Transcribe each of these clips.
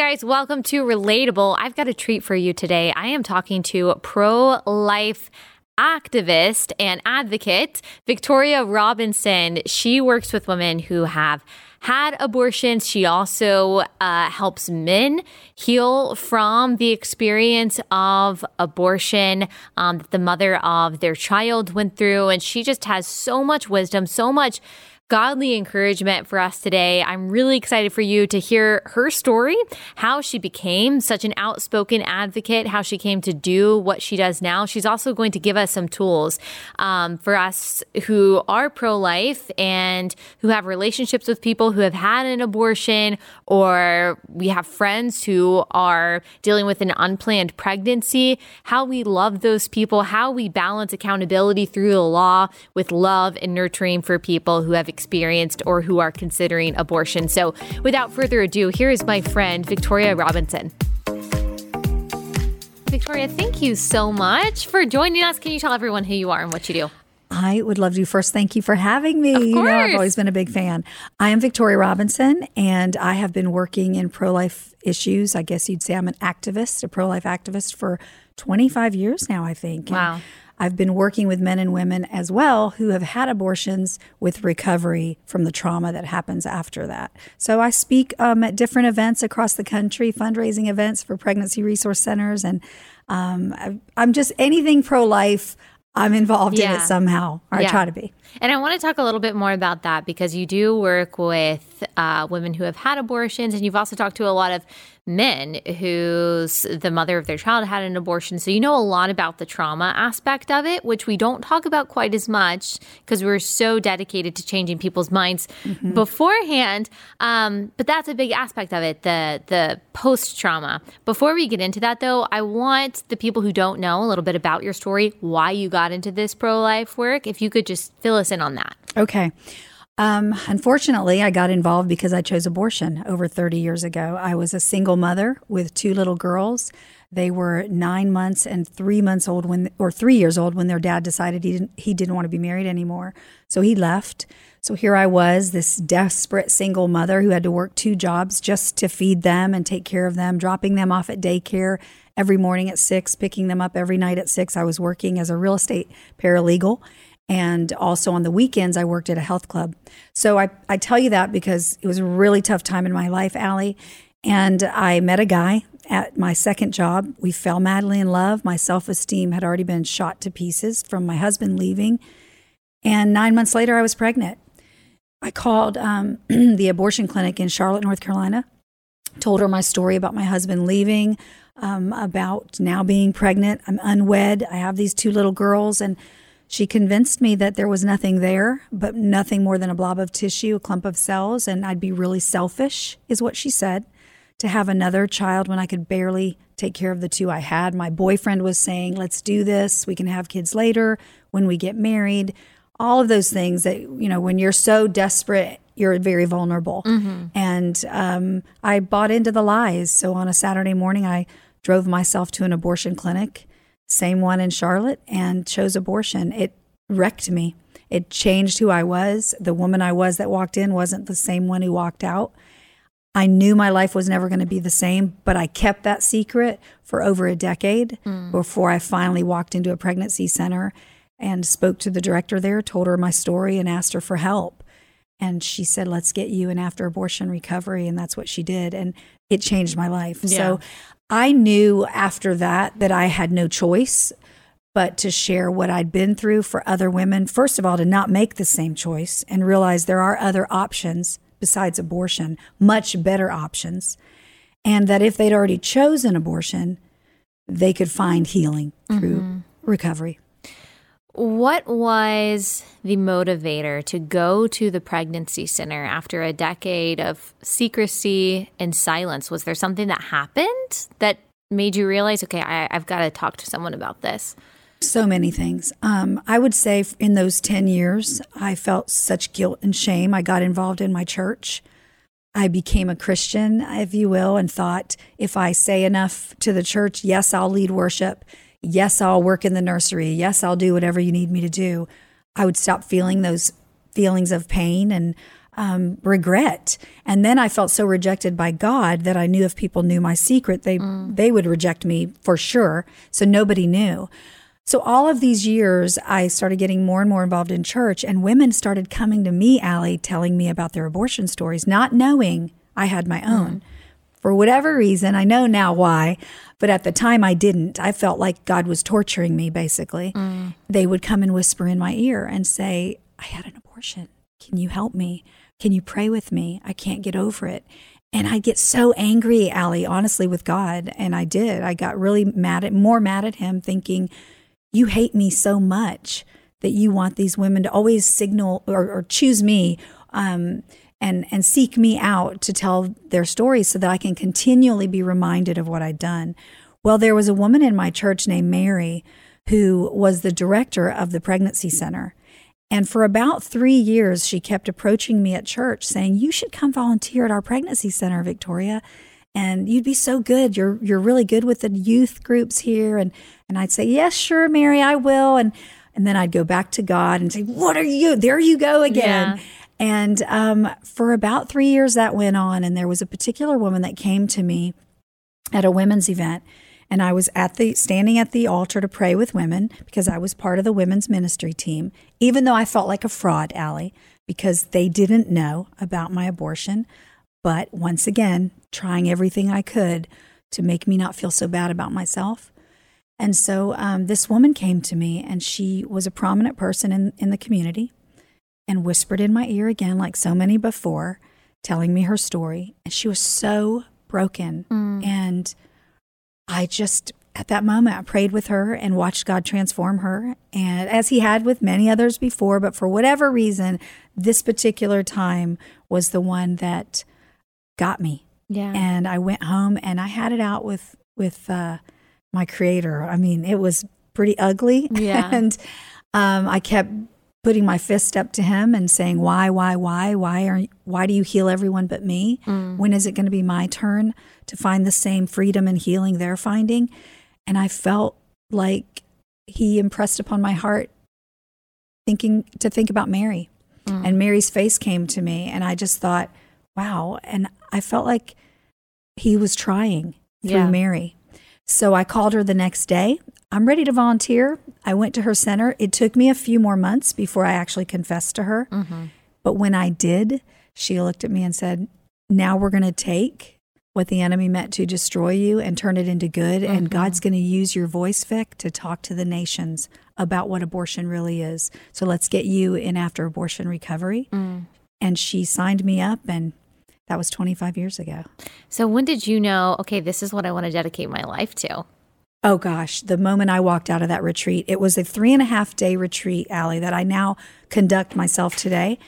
guys, welcome to Relatable. I've got a treat for you today. I am talking to pro life activist and advocate Victoria Robinson. She works with women who have had abortions. She also uh, helps men heal from the experience of abortion um, that the mother of their child went through. And she just has so much wisdom, so much godly encouragement for us today. I'm really excited for you to hear her story, how she became such an outspoken advocate, how she came to do what she does now. She's also going to give us some tools um, for us who are pro life and who have relationships with people who have had an abortion, or we have friends who are dealing with an unplanned pregnancy, how we love those people, how we balance accountability through the law with love and nurturing for people who have experienced or who are considering abortion. So, without further ado, here is my friend, Victoria Robinson. Victoria, thank you so much for joining us. Can you tell everyone who you are and what you do? I would love to first thank you for having me. Of You know, I've always been a big fan. I am Victoria Robinson, and I have been working in pro life issues. I guess you'd say I'm an activist, a pro life activist for 25 years now, I think. And Wow. I've been working with men and women as well who have had abortions with recovery from the trauma that happens after that. So I speak um, at different events across the country, fundraising events for pregnancy resource centers, and um, I'm just anything pro life. I'm involved in it somehow. Or I try to be. And I want to talk a little bit more about that because you do work with uh, women who have had abortions, and you've also talked to a lot of men whose the mother of their child had an abortion. So you know a lot about the trauma aspect of it, which we don't talk about quite as much because we're so dedicated to changing people's minds beforehand. Um, but that's a big aspect of it the the post trauma. Before we get into that, though, I want the people who don't know a little bit about your story, why you got into this pro life work. If you could just fill us in on that. Okay. Um, unfortunately, I got involved because I chose abortion over 30 years ago. I was a single mother with two little girls. They were nine months and three months old when, or three years old when their dad decided he didn't, he didn't want to be married anymore. So he left. So here I was, this desperate single mother who had to work two jobs just to feed them and take care of them, dropping them off at daycare every morning at six, picking them up every night at six. I was working as a real estate paralegal. And also on the weekends, I worked at a health club. So I, I tell you that because it was a really tough time in my life, Allie. And I met a guy at my second job. We fell madly in love. My self esteem had already been shot to pieces from my husband leaving. And nine months later, I was pregnant. I called um, the abortion clinic in Charlotte, North Carolina, told her my story about my husband leaving, um, about now being pregnant. I'm unwed. I have these two little girls. And she convinced me that there was nothing there, but nothing more than a blob of tissue, a clump of cells, and I'd be really selfish, is what she said, to have another child when I could barely take care of the two I had. My boyfriend was saying, let's do this. We can have kids later when we get married. All of those things that, you know, when you're so desperate, you're very vulnerable. And um, I bought into the lies. So on a Saturday morning, I drove myself to an abortion clinic same one in Charlotte, and chose abortion. It wrecked me. It changed who I was. The woman I was that walked in wasn't the same one who walked out. I knew my life was never going to be the same, but I kept that secret for over a decade hmm. before I finally walked into a pregnancy center and spoke to the director there, told her my story, and asked her for help. And she said, Let's get you an after abortion recovery. And that's what she did. And it changed my life. So I knew after that that I had no choice but to share what I'd been through for other women. First of all, to not make the same choice and realize there are other options besides abortion, much better options. And that if they'd already chosen abortion, they could find healing through mm-hmm. recovery. What was the motivator to go to the pregnancy center after a decade of secrecy and silence? Was there something that happened that made you realize, okay, I, I've got to talk to someone about this? So many things. Um, I would say in those 10 years, I felt such guilt and shame. I got involved in my church. I became a Christian, if you will, and thought if I say enough to the church, yes, I'll lead worship. Yes, I'll work in the nursery. Yes, I'll do whatever you need me to do. I would stop feeling those feelings of pain and um, regret. And then I felt so rejected by God that I knew if people knew my secret, they mm. they would reject me for sure. So nobody knew. So all of these years, I started getting more and more involved in church, and women started coming to me, Allie, telling me about their abortion stories, not knowing I had my own. Mm. For whatever reason, I know now why, but at the time I didn't. I felt like God was torturing me, basically. Mm. They would come and whisper in my ear and say, I had an abortion. Can you help me? Can you pray with me? I can't get over it. And I get so angry, Allie, honestly, with God. And I did. I got really mad at, more mad at him, thinking, You hate me so much that you want these women to always signal or, or choose me. Um, and and seek me out to tell their stories so that I can continually be reminded of what I'd done. Well, there was a woman in my church named Mary who was the director of the pregnancy center. And for about three years, she kept approaching me at church saying, You should come volunteer at our pregnancy center, Victoria. And you'd be so good. You're you're really good with the youth groups here. And and I'd say, Yes, sure, Mary, I will. And and then I'd go back to God and say, What are you? There you go again. Yeah. And um, for about three years, that went on. And there was a particular woman that came to me at a women's event. And I was at the standing at the altar to pray with women because I was part of the women's ministry team, even though I felt like a fraud, Allie, because they didn't know about my abortion. But once again, trying everything I could to make me not feel so bad about myself. And so um, this woman came to me, and she was a prominent person in, in the community and whispered in my ear again, like so many before, telling me her story. And she was so broken. Mm. And I just, at that moment, I prayed with her and watched God transform her. And as He had with many others before, but for whatever reason, this particular time was the one that got me. Yeah. And I went home and I had it out with, with, uh, my creator. I mean, it was pretty ugly. Yeah. and um, I kept putting my fist up to him and saying, "Why, why, why, why are why do you heal everyone but me? Mm. When is it going to be my turn to find the same freedom and healing they're finding?" And I felt like he impressed upon my heart thinking to think about Mary. Mm. And Mary's face came to me and I just thought, "Wow." And I felt like he was trying through yeah. Mary. So I called her the next day. I'm ready to volunteer. I went to her center. It took me a few more months before I actually confessed to her. Mm-hmm. But when I did, she looked at me and said, Now we're going to take what the enemy meant to destroy you and turn it into good. Mm-hmm. And God's going to use your voice, Vic, to talk to the nations about what abortion really is. So let's get you in after abortion recovery. Mm. And she signed me up and that was 25 years ago. So when did you know, okay, this is what I want to dedicate my life to? Oh gosh, the moment I walked out of that retreat, it was a three and a half day retreat, Allie, that I now conduct myself today.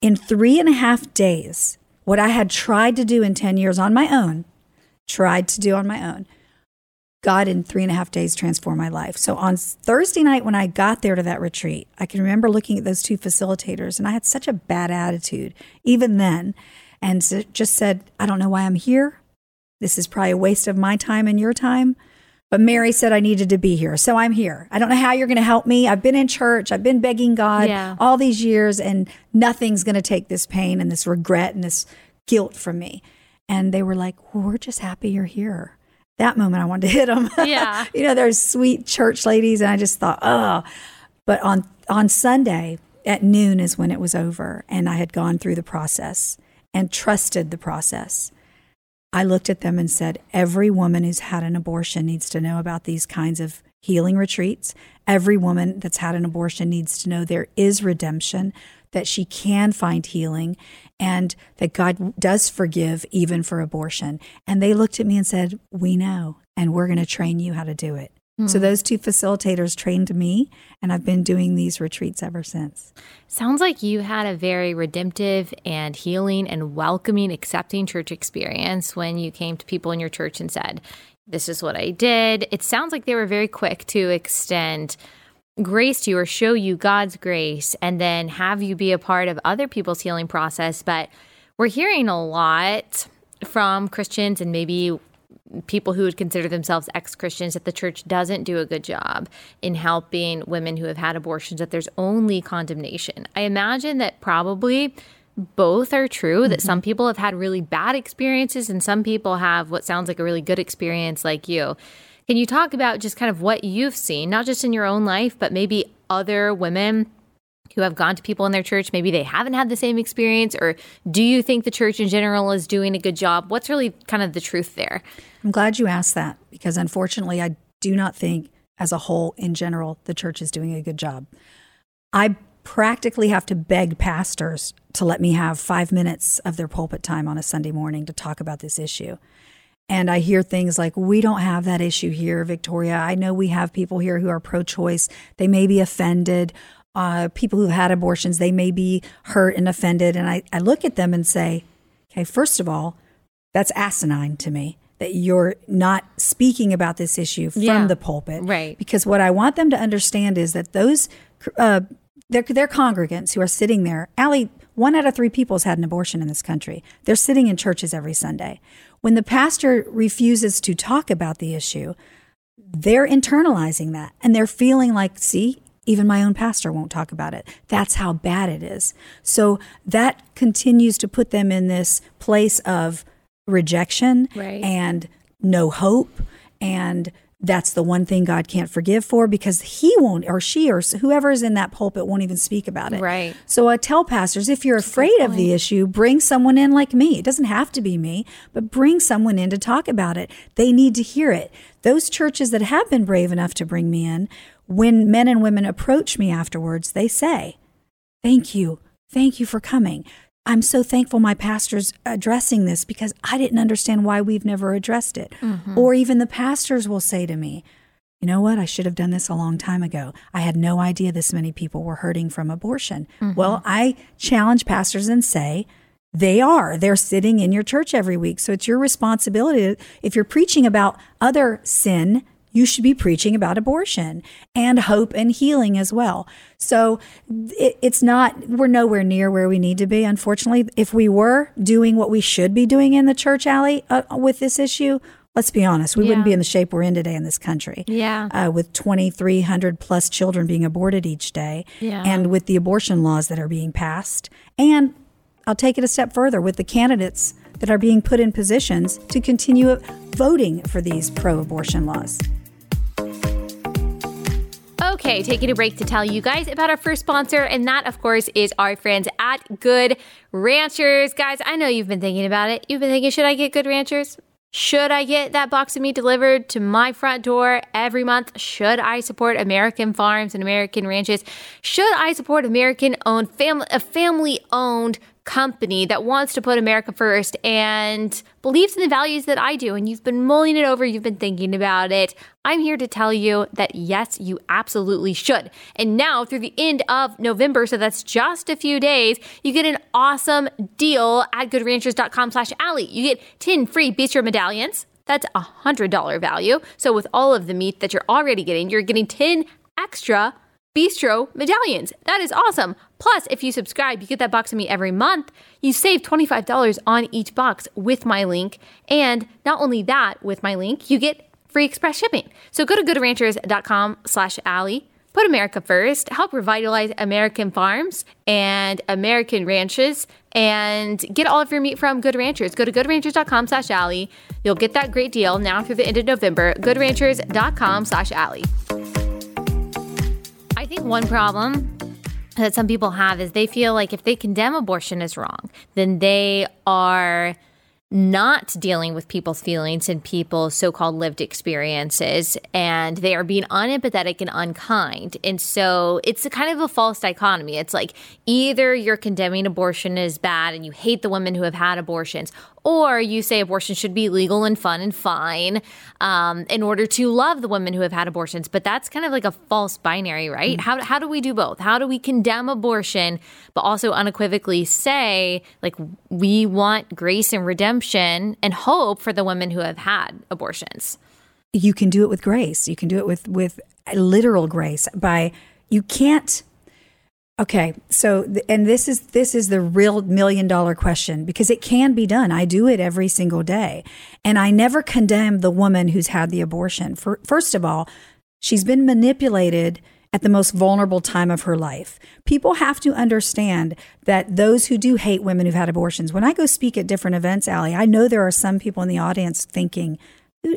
In three and a half days, what I had tried to do in 10 years on my own, tried to do on my own, God in three and a half days transformed my life. So on Thursday night, when I got there to that retreat, I can remember looking at those two facilitators, and I had such a bad attitude even then and just said, I don't know why I'm here. This is probably a waste of my time and your time. But Mary said I needed to be here. So I'm here. I don't know how you're going to help me. I've been in church. I've been begging God yeah. all these years, and nothing's going to take this pain and this regret and this guilt from me. And they were like, well, We're just happy you're here. That moment, I wanted to hit them. Yeah. you know, there's sweet church ladies. And I just thought, Oh. But on, on Sunday at noon is when it was over, and I had gone through the process and trusted the process. I looked at them and said, Every woman who's had an abortion needs to know about these kinds of healing retreats. Every woman that's had an abortion needs to know there is redemption, that she can find healing, and that God does forgive even for abortion. And they looked at me and said, We know, and we're going to train you how to do it. Mm-hmm. So those two facilitators trained me, and I've been doing these retreats ever since. Sounds like you had a very redemptive and healing and welcoming, accepting church experience when you came to people in your church and said, This is what I did. It sounds like they were very quick to extend grace to you or show you God's grace and then have you be a part of other people's healing process. But we're hearing a lot from Christians and maybe people who would consider themselves ex Christians that the church doesn't do a good job in helping women who have had abortions, that there's only condemnation. I imagine that probably both are true, mm-hmm. that some people have had really bad experiences and some people have what sounds like a really good experience like you. Can you talk about just kind of what you've seen, not just in your own life, but maybe other women who have gone to people in their church, maybe they haven't had the same experience, or do you think the church in general is doing a good job? What's really kind of the truth there? I'm glad you asked that because unfortunately, I do not think, as a whole, in general, the church is doing a good job. I practically have to beg pastors to let me have five minutes of their pulpit time on a Sunday morning to talk about this issue. And I hear things like, we don't have that issue here, Victoria. I know we have people here who are pro choice. They may be offended uh, people who've had abortions, they may be hurt and offended. And I, I look at them and say, okay, first of all, that's asinine to me that you're not speaking about this issue from yeah, the pulpit. Right. Because what I want them to understand is that those, uh, their, their congregants who are sitting there, Allie, one out of three people has had an abortion in this country. They're sitting in churches every Sunday. When the pastor refuses to talk about the issue, they're internalizing that and they're feeling like, see, even my own pastor won't talk about it. That's how bad it is. So that continues to put them in this place of rejection right. and no hope. And that's the one thing God can't forgive for because he won't, or she, or whoever is in that pulpit won't even speak about it. Right. So I tell pastors if you're afraid of the issue, bring someone in like me. It doesn't have to be me, but bring someone in to talk about it. They need to hear it. Those churches that have been brave enough to bring me in when men and women approach me afterwards, they say, Thank you. Thank you for coming. I'm so thankful my pastor's addressing this because I didn't understand why we've never addressed it. Mm-hmm. Or even the pastors will say to me, you know what? I should have done this a long time ago. I had no idea this many people were hurting from abortion. Mm-hmm. Well, I challenge pastors and say, they are. They're sitting in your church every week. So it's your responsibility. If you're preaching about other sin, you should be preaching about abortion and hope and healing as well. So it, it's not, we're nowhere near where we need to be. Unfortunately, if we were doing what we should be doing in the church Allie uh, with this issue, let's be honest, we yeah. wouldn't be in the shape we're in today in this country. Yeah. Uh, with 2,300 plus children being aborted each day. Yeah. And with the abortion laws that are being passed. And I'll take it a step further with the candidates that are being put in positions to continue voting for these pro abortion laws. Okay, taking a break to tell you guys about our first sponsor, and that, of course, is our friends at Good Ranchers. Guys, I know you've been thinking about it. You've been thinking, should I get Good Ranchers? Should I get that box of meat delivered to my front door every month? Should I support American farms and American ranches? Should I support American owned family a family owned company that wants to put America first and believes in the values that I do, and you've been mulling it over, you've been thinking about it, I'm here to tell you that yes, you absolutely should. And now through the end of November, so that's just a few days, you get an awesome deal at goodranchers.com slash Allie. You get 10 free bistro medallions. That's a $100 value. So with all of the meat that you're already getting, you're getting 10 extra Bistro medallions. That is awesome. Plus, if you subscribe, you get that box of me every month. You save $25 on each box with my link. And not only that, with my link, you get free express shipping. So go to goodranchers.com slash Allie. Put America first, help revitalize American farms and American ranches, and get all of your meat from Good Ranchers. Go to goodranchers.com slash Allie. You'll get that great deal now through the end of November. Goodranchers.com slash Allie. I think one problem that some people have is they feel like if they condemn abortion as wrong, then they are not dealing with people's feelings and people's so called lived experiences, and they are being unempathetic and unkind. And so it's a kind of a false dichotomy. It's like either you're condemning abortion as bad and you hate the women who have had abortions, or you say abortion should be legal and fun and fine um, in order to love the women who have had abortions. But that's kind of like a false binary, right? Mm-hmm. How, how do we do both? How do we condemn abortion, but also unequivocally say, like, we want grace and redemption and hope for the women who have had abortions? You can do it with grace. You can do it with, with literal grace by, you can't Okay, so and this is this is the real million dollar question because it can be done. I do it every single day, and I never condemn the woman who's had the abortion. For first of all, she's been manipulated at the most vulnerable time of her life. People have to understand that those who do hate women who've had abortions, when I go speak at different events, Allie, I know there are some people in the audience thinking, who,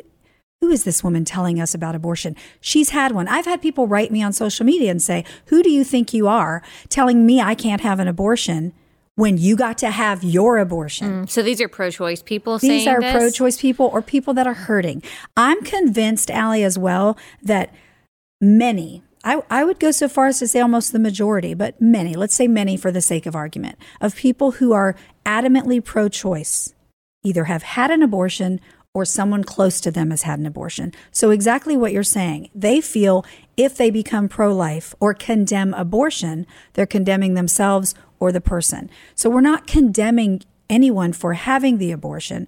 who is this woman telling us about abortion? She's had one. I've had people write me on social media and say, Who do you think you are telling me I can't have an abortion? when you got to have your abortion. Mm, so these are pro-choice people. These are this? pro-choice people or people that are hurting. I'm convinced, Allie, as well, that many. I, I would go so far as to say almost the majority, but many, let's say many for the sake of argument, of people who are adamantly pro choice either have had an abortion or someone close to them has had an abortion. So, exactly what you're saying. They feel if they become pro life or condemn abortion, they're condemning themselves or the person. So we're not condemning anyone for having the abortion.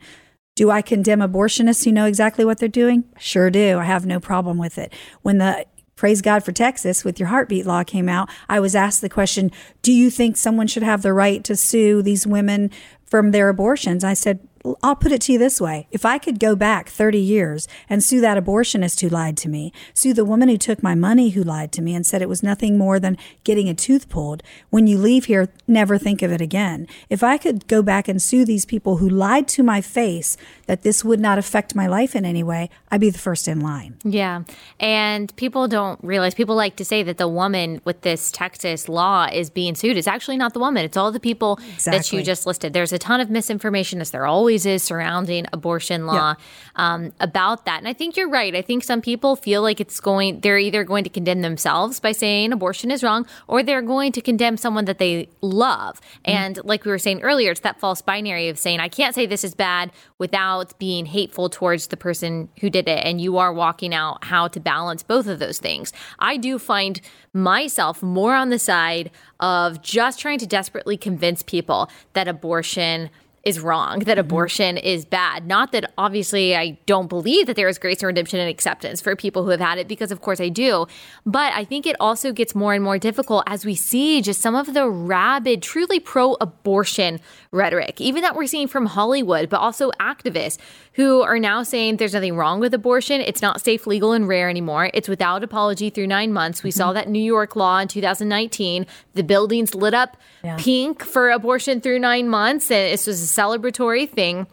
Do I condemn abortionists who know exactly what they're doing? Sure do. I have no problem with it. When the Praise God for Texas with your heartbeat law came out, I was asked the question, Do you think someone should have the right to sue these women from their abortions? I said, I'll put it to you this way. If I could go back 30 years and sue that abortionist who lied to me, sue the woman who took my money who lied to me and said it was nothing more than getting a tooth pulled, when you leave here, never think of it again. If I could go back and sue these people who lied to my face that this would not affect my life in any way, I'd be the first in line. Yeah. And people don't realize, people like to say that the woman with this Texas law is being sued. It's actually not the woman, it's all the people exactly. that you just listed. There's a ton of misinformation, as there always always is surrounding abortion law yeah. um, about that. And I think you're right. I think some people feel like it's going, they're either going to condemn themselves by saying abortion is wrong, or they're going to condemn someone that they love. Mm-hmm. And like we were saying earlier, it's that false binary of saying, I can't say this is bad without being hateful towards the person who did it. And you are walking out how to balance both of those things. I do find myself more on the side of just trying to desperately convince people that abortion is wrong, that mm-hmm. abortion is bad. Not that obviously I don't believe that there is grace and redemption and acceptance for people who have had it, because of course I do. But I think it also gets more and more difficult as we see just some of the rabid, truly pro abortion rhetoric, even that we're seeing from Hollywood, but also activists who are now saying there's nothing wrong with abortion. It's not safe, legal, and rare anymore. It's without apology through nine months. We mm-hmm. saw that New York law in 2019. The buildings lit up yeah. pink for abortion through nine months. And this was a celebratory thing.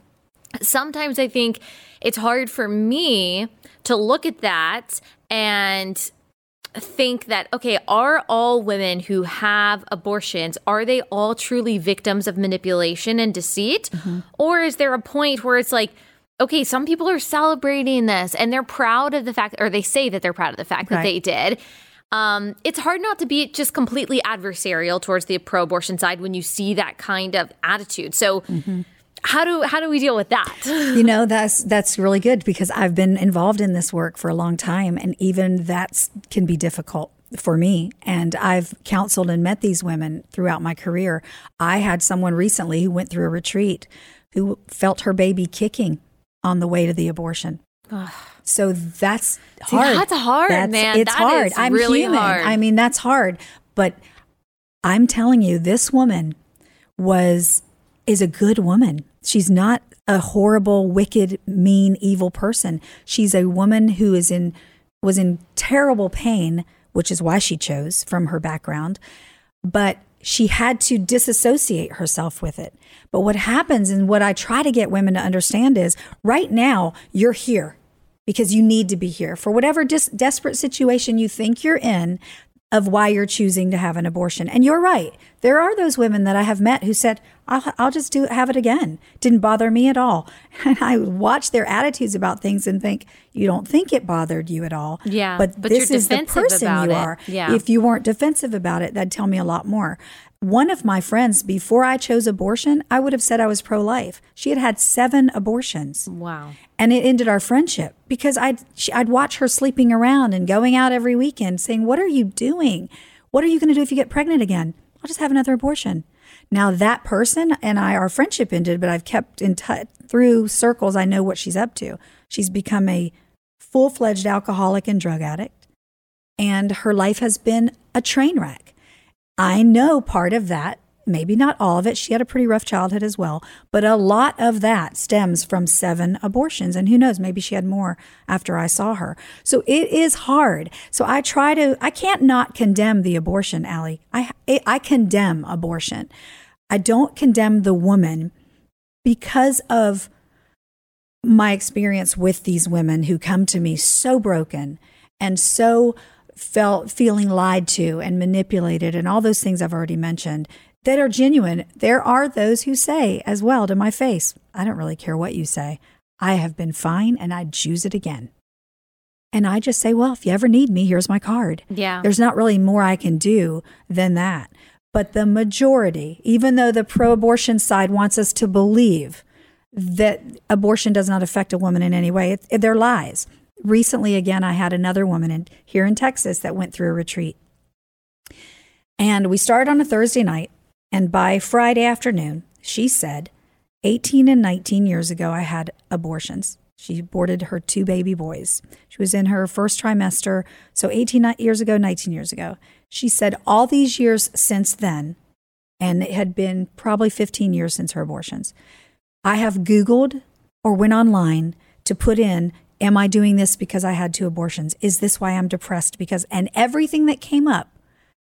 Sometimes I think it's hard for me to look at that and think that okay are all women who have abortions are they all truly victims of manipulation and deceit mm-hmm. or is there a point where it's like okay, some people are celebrating this and they're proud of the fact, or they say that they're proud of the fact right. that they did. Um, it's hard not to be just completely adversarial towards the pro-abortion side when you see that kind of attitude. So. Mm-hmm. How do how do we deal with that? You know, that's that's really good because I've been involved in this work for a long time and even that can be difficult for me. And I've counseled and met these women throughout my career. I had someone recently who went through a retreat who felt her baby kicking on the way to the abortion. So that's hard. See, that's hard, that's, man. It's that hard. I'm really human. Hard. I mean, that's hard. But I'm telling you, this woman was is a good woman. She's not a horrible, wicked, mean, evil person. She's a woman who is in was in terrible pain, which is why she chose from her background. But she had to disassociate herself with it. But what happens and what I try to get women to understand is right now you're here because you need to be here for whatever dis- desperate situation you think you're in of why you're choosing to have an abortion. And you're right. There are those women that I have met who said, I'll, I'll just do have it again. Didn't bother me at all. And I watch their attitudes about things and think, you don't think it bothered you at all. Yeah. But, but this is the person you are. Yeah. If you weren't defensive about it, that'd tell me a lot more. One of my friends, before I chose abortion, I would have said I was pro life. She had had seven abortions. Wow. And it ended our friendship because I'd, she, I'd watch her sleeping around and going out every weekend saying, What are you doing? What are you going to do if you get pregnant again? I'll just have another abortion. Now, that person and I, our friendship ended, but I've kept in touch through circles. I know what she's up to. She's become a full fledged alcoholic and drug addict, and her life has been a train wreck. I know part of that maybe not all of it. She had a pretty rough childhood as well, but a lot of that stems from seven abortions. And who knows, maybe she had more after I saw her. So it is hard. So I try to, I can't not condemn the abortion, Allie. I, I condemn abortion. I don't condemn the woman because of my experience with these women who come to me so broken and so felt feeling lied to and manipulated and all those things I've already mentioned that are genuine. There are those who say as well to my face, I don't really care what you say. I have been fine and I'd choose it again. And I just say, well, if you ever need me, here's my card. Yeah. There's not really more I can do than that. But the majority, even though the pro abortion side wants us to believe that abortion does not affect a woman in any way, it, it, they're lies. Recently, again, I had another woman in, here in Texas that went through a retreat. And we started on a Thursday night. And by Friday afternoon, she said, 18 and 19 years ago, I had abortions. She aborted her two baby boys. She was in her first trimester. So 18 years ago, 19 years ago. She said, all these years since then, and it had been probably 15 years since her abortions, I have Googled or went online to put in, Am I doing this because I had two abortions? Is this why I'm depressed? Because, and everything that came up,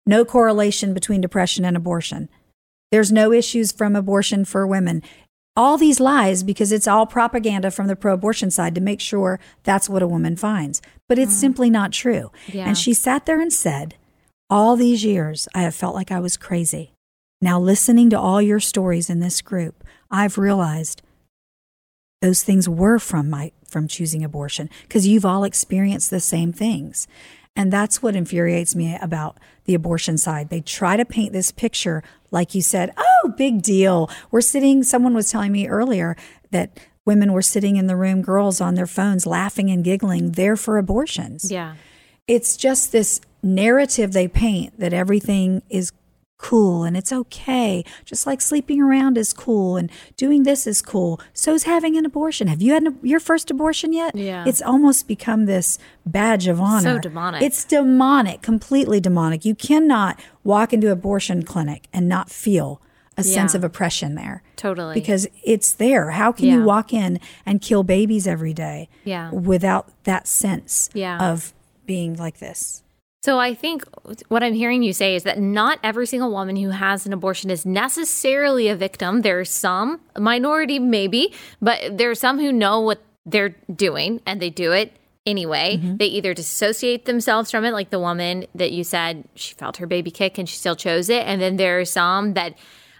no correlation between depression and abortion. There's no issues from abortion for women. All these lies because it's all propaganda from the pro abortion side to make sure that's what a woman finds. But it's mm. simply not true. Yeah. And she sat there and said, All these years, I have felt like I was crazy. Now, listening to all your stories in this group, I've realized those things were from my from choosing abortion because you've all experienced the same things. And that's what infuriates me about the abortion side. They try to paint this picture like you said, "Oh, big deal. We're sitting someone was telling me earlier that women were sitting in the room, girls on their phones laughing and giggling there for abortions." Yeah. It's just this narrative they paint that everything is cool and it's okay. Just like sleeping around is cool and doing this is cool. So is having an abortion. Have you had an, your first abortion yet? Yeah. It's almost become this badge of honor. So demonic. It's demonic, completely demonic. You cannot walk into abortion clinic and not feel a yeah. sense of oppression there. Totally. Because it's there. How can yeah. you walk in and kill babies every day yeah. without that sense yeah. of being like this? So I think what I'm hearing you say is that not every single woman who has an abortion is necessarily a victim. There's some minority maybe, but there are some who know what they're doing and they do it anyway. Mm-hmm. They either dissociate themselves from it, like the woman that you said she felt her baby kick and she still chose it, and then there are some that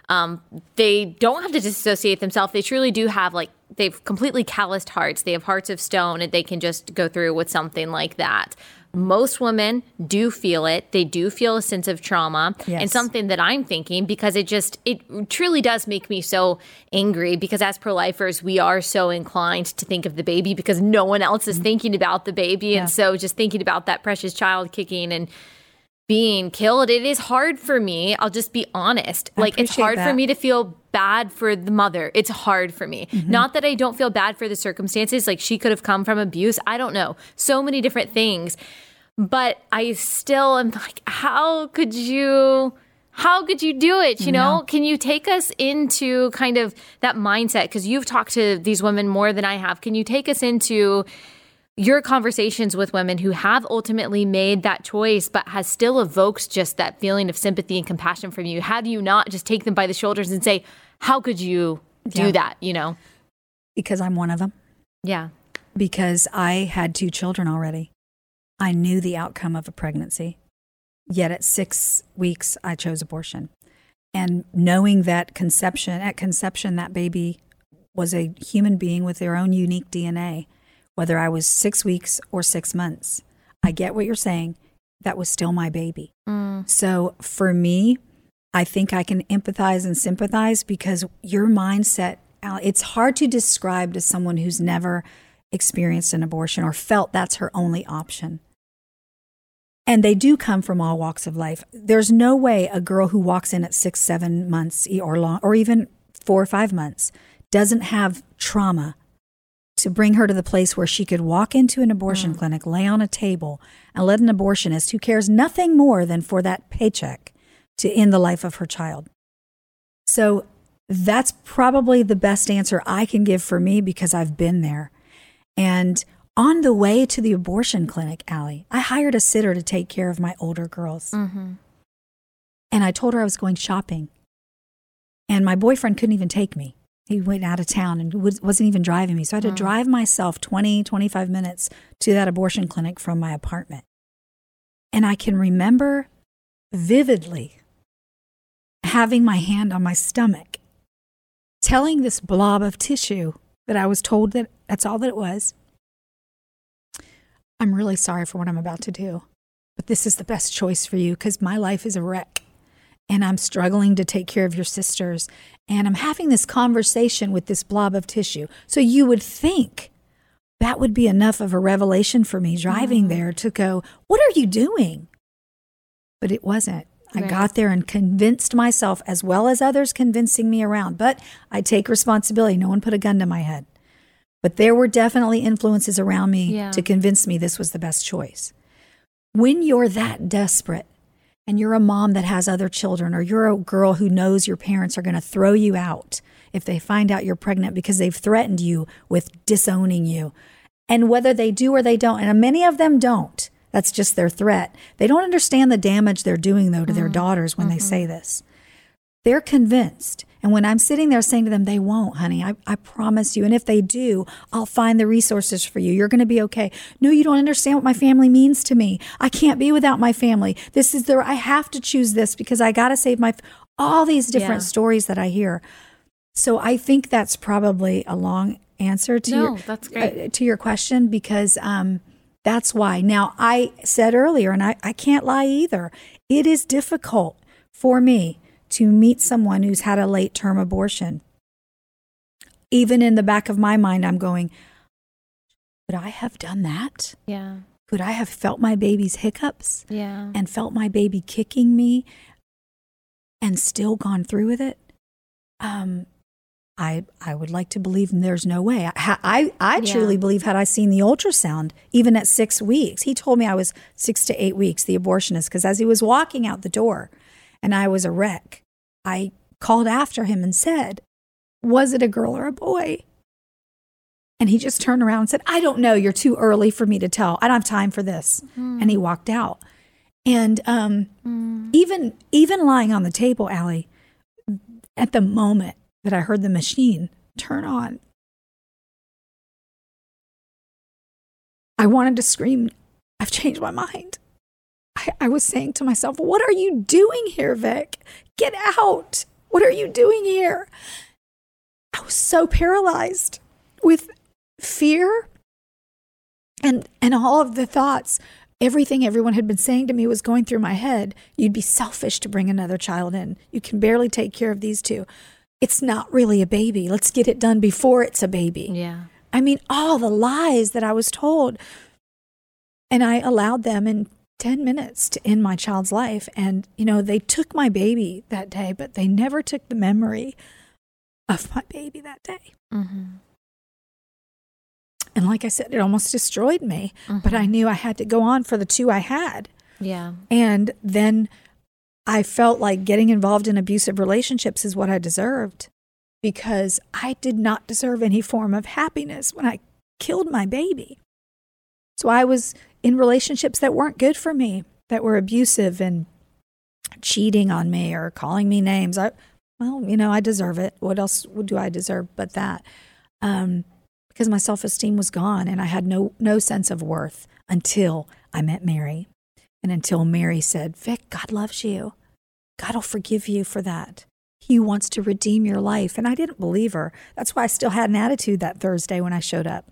um, they don't have to dissociate themselves. They truly do have like they've completely calloused hearts. They have hearts of stone, and they can just go through with something like that most women do feel it. They do feel a sense of trauma yes. and something that I'm thinking because it just, it truly does make me so angry because as pro lifers, we are so inclined to think of the baby because no one else is mm-hmm. thinking about the baby. Yeah. And so just thinking about that precious child kicking and being killed, it is hard for me. I'll just be honest. I like it's hard that. for me to feel bad for the mother. It's hard for me. Mm-hmm. Not that I don't feel bad for the circumstances. Like she could have come from abuse. I don't know. So many different things but I still am like, how could you? How could you do it? You know, can you take us into kind of that mindset? Because you've talked to these women more than I have. Can you take us into your conversations with women who have ultimately made that choice, but has still evoked just that feeling of sympathy and compassion from you? How do you not just take them by the shoulders and say, How could you do yeah. that? You know? Because I'm one of them. Yeah. Because I had two children already. I knew the outcome of a pregnancy. Yet at six weeks, I chose abortion. And knowing that conception, at conception, that baby was a human being with their own unique DNA, whether I was six weeks or six months. I get what you're saying. That was still my baby. Mm. So for me, I think I can empathize and sympathize because your mindset, it's hard to describe to someone who's never experienced an abortion or felt that's her only option. And they do come from all walks of life. There's no way a girl who walks in at six, seven months or long, or even four or five months doesn't have trauma to bring her to the place where she could walk into an abortion mm. clinic, lay on a table, and let an abortionist who cares nothing more than for that paycheck to end the life of her child. So that's probably the best answer I can give for me because I've been there. And on the way to the abortion clinic, Allie, I hired a sitter to take care of my older girls. Mm-hmm. And I told her I was going shopping. And my boyfriend couldn't even take me. He went out of town and was- wasn't even driving me. So I had to mm. drive myself 20, 25 minutes to that abortion clinic from my apartment. And I can remember vividly having my hand on my stomach, telling this blob of tissue that I was told that that's all that it was. I'm really sorry for what I'm about to do, but this is the best choice for you because my life is a wreck and I'm struggling to take care of your sisters. And I'm having this conversation with this blob of tissue. So you would think that would be enough of a revelation for me driving mm-hmm. there to go, What are you doing? But it wasn't. I got there and convinced myself, as well as others convincing me around. But I take responsibility. No one put a gun to my head. But there were definitely influences around me Yeah. to convince me this was the best choice. When you're that desperate and you're a mom that has other children, or you're a girl who knows your parents are going to throw you out if they find out you're pregnant because they've threatened you with disowning you. And whether they do or they don't, and many of them don't, that's just their threat. They don't understand the damage they're doing, though, to their mm-hmm. daughters when they mm-hmm. say this. They're convinced. And when I'm sitting there saying to them, they won't, honey, I, I promise you. And if they do, I'll find the resources for you. You're going to be okay. No, you don't understand what my family means to me. I can't be without my family. This is the, I have to choose this because I got to save my, f-" all these different Yeah. stories that I hear. So I think that's probably a long answer to No, your, that's great. uh, to your question because um, that's why. Now, I said earlier, and I, I can't lie either, it is difficult for me to meet someone who's had a late term abortion. Even in the back of my mind, I'm going, could I have done that? Yeah. Could I have felt my baby's hiccups Yeah. and felt my baby kicking me and still gone through with it? Um, I I would like to believe there's no way. I I, I Yeah. truly believe had I seen the ultrasound even at six weeks, he told me I was six to eight weeks. The abortionist, because as he was walking out the door, and I was a wreck, I called after him and said, "Was it a girl or a boy?" And he just turned around and said, "I don't know. You're too early for me to tell. I don't have time for this." And he walked out. And um, even even lying on the table, Allie, at the moment that I heard the machine turn on, I wanted to scream, I've changed my mind. I, I was saying to myself, What are you doing here, Vic? Get out. What are you doing here? I was so paralyzed with fear and and all of the thoughts everything everyone had been saying to me was going through my head you'd be selfish to bring another child in you can barely take care of these two it's not really a baby let's get it done before it's a baby Yeah. i mean all the lies that i was told and i allowed them in 10 minutes to end my child's life and you know they took my baby that day but they never took the memory of my baby that day Mm-hmm. and like i said it almost destroyed me but i knew i had to go on for the two i had Yeah. And then I felt like getting involved in abusive relationships is what I deserved because I did not deserve any form of happiness when I killed my baby. So I was in relationships that weren't good for me, that were abusive and cheating on me or calling me names. I, well, you know, I deserve it. What else do I deserve but that? Um, because my self esteem was gone and I had no no sense of worth until I met Mary. And until Mary said, Vic, God loves you. God will forgive you for that. He wants to redeem your life. And I didn't believe her. That's why I still had an attitude that Thursday when I showed up.